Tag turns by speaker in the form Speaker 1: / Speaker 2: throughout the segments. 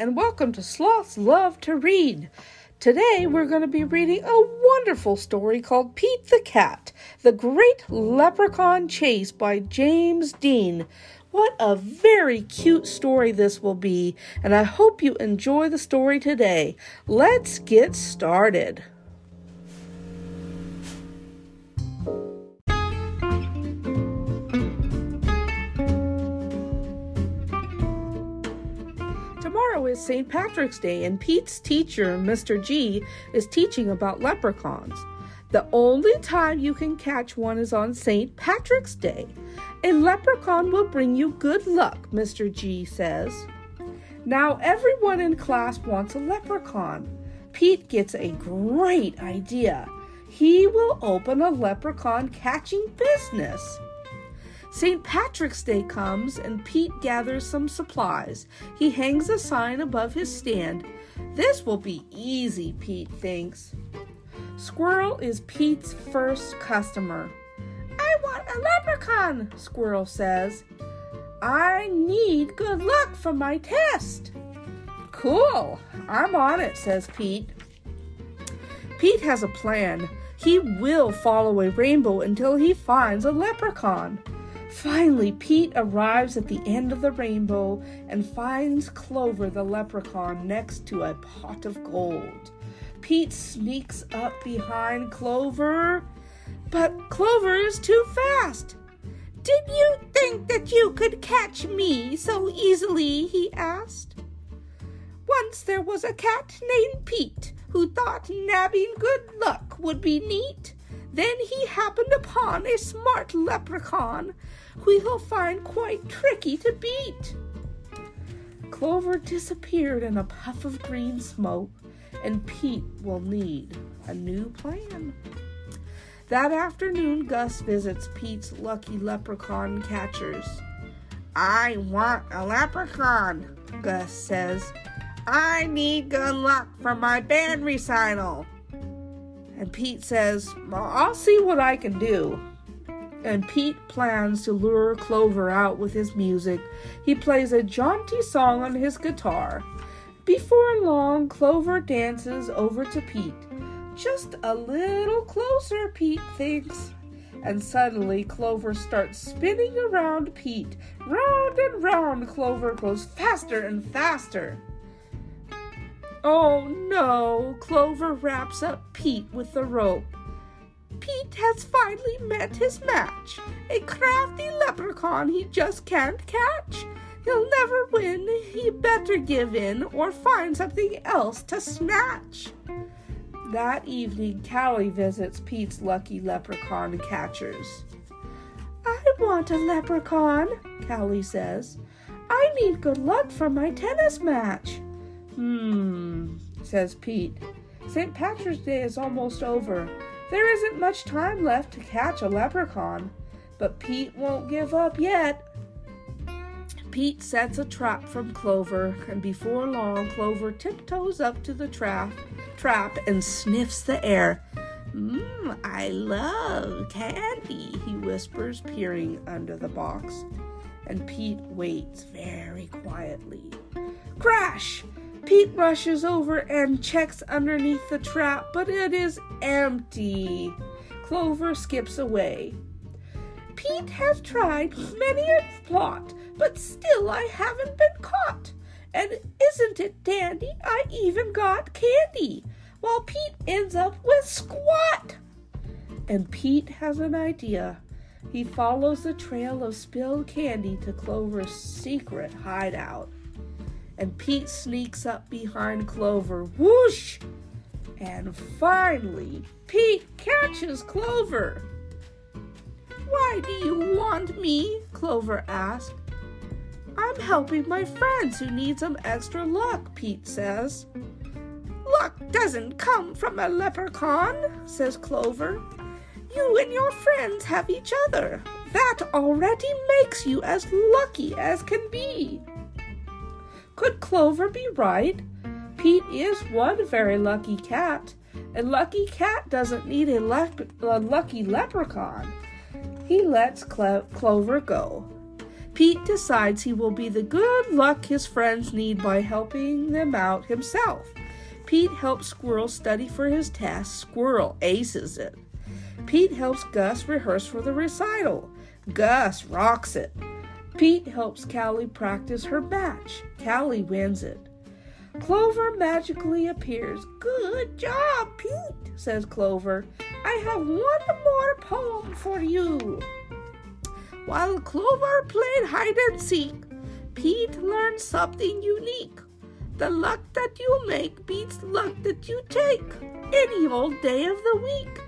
Speaker 1: and welcome to Sloths Love to Read. Today we're going to be reading a wonderful story called Pete the Cat, The Great Leprechaun Chase by James Dean. What a very cute story this will be, and I hope you enjoy the story today. Let's get started. Tomorrow is St. Patrick's Day, and Pete's teacher, Mr. G, is teaching about leprechauns. The only time you can catch one is on St. Patrick's Day. A leprechaun will bring you good luck, Mr. G says. Now, everyone in class wants a leprechaun. Pete gets a great idea. He will open a leprechaun catching business. St. Patrick's Day comes and Pete gathers some supplies. He hangs a sign above his stand. This will be easy, Pete thinks. Squirrel is Pete's first customer. I want a leprechaun, Squirrel says. I need good luck for my test. Cool, I'm on it, says Pete. Pete has a plan. He will follow a rainbow until he finds a leprechaun. Finally, Pete arrives at the end of the rainbow and finds Clover the leprechaun next to a pot of gold. Pete sneaks up behind Clover, but Clover is too fast. Did you think that you could catch me so easily? he asked. Once there was a cat named Pete who thought nabbing good luck would be neat. Then he happened upon a smart leprechaun who he'll find quite tricky to beat. Clover disappeared in a puff of green smoke, and Pete will need a new plan. That afternoon, Gus visits Pete's lucky leprechaun catchers. I want a leprechaun, Gus says. I need good luck for my band recital. And Pete says, I'll see what I can do. And Pete plans to lure Clover out with his music. He plays a jaunty song on his guitar. Before long, Clover dances over to Pete. Just a little closer, Pete thinks. And suddenly, Clover starts spinning around Pete. Round and round, Clover goes faster and faster. Oh no! Clover wraps up Pete with the rope. Pete has finally met his match. A crafty leprechaun he just can't catch. He'll never win. He better give in or find something else to snatch. That evening, Callie visits Pete's lucky leprechaun catchers. I want a leprechaun, Callie says. I need good luck for my tennis match. Hmm, says Pete. St. Patrick's Day is almost over. There isn't much time left to catch a leprechaun, but Pete won't give up yet. Pete sets a trap from Clover, and before long, Clover tiptoes up to the trap, trap and sniffs the air. Mmm, I love candy, he whispers, peering under the box. And Pete waits very quietly. Crash! Pete rushes over and checks underneath the trap, but it is empty. Clover skips away. Pete has tried many a plot, but still I haven't been caught. And isn't it dandy? I even got candy, while Pete ends up with squat. And Pete has an idea. He follows the trail of spilled candy to Clover's secret hideout and Pete sneaks up behind Clover. Whoosh! And finally, Pete catches Clover. Why do you want me? Clover asked. I'm helping my friends who need some extra luck, Pete says. Luck doesn't come from a leprechaun, says Clover. You and your friends have each other. That already makes you as lucky as can be. Could Clover be right? Pete is one very lucky cat. A lucky cat doesn't need a, a lucky leprechaun. He lets Clo- Clover go. Pete decides he will be the good luck his friends need by helping them out himself. Pete helps Squirrel study for his test. Squirrel aces it. Pete helps Gus rehearse for the recital. Gus rocks it. Pete helps Callie practice her match. Callie wins it. Clover magically appears. Good job, Pete, says Clover. I have one more poem for you. While Clover played hide and seek, Pete learned something unique. The luck that you make beats luck that you take any old day of the week.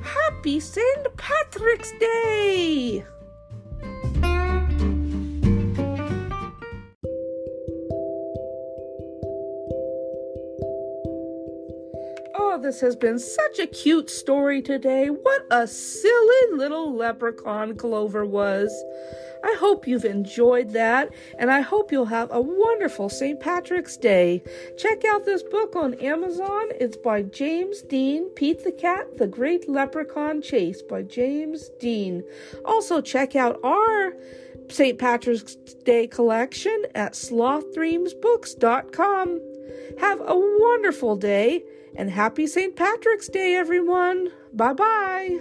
Speaker 1: Happy St. Patrick's Day! This has been such a cute story today. What a silly little leprechaun Clover was. I hope you've enjoyed that, and I hope you'll have a wonderful St. Patrick's Day. Check out this book on Amazon. It's by James Dean, Pete the Cat, The Great Leprechaun Chase by James Dean. Also, check out our St. Patrick's Day collection at slothdreamsbooks.com. Have a wonderful day and happy St. Patrick's Day, everyone. Bye bye.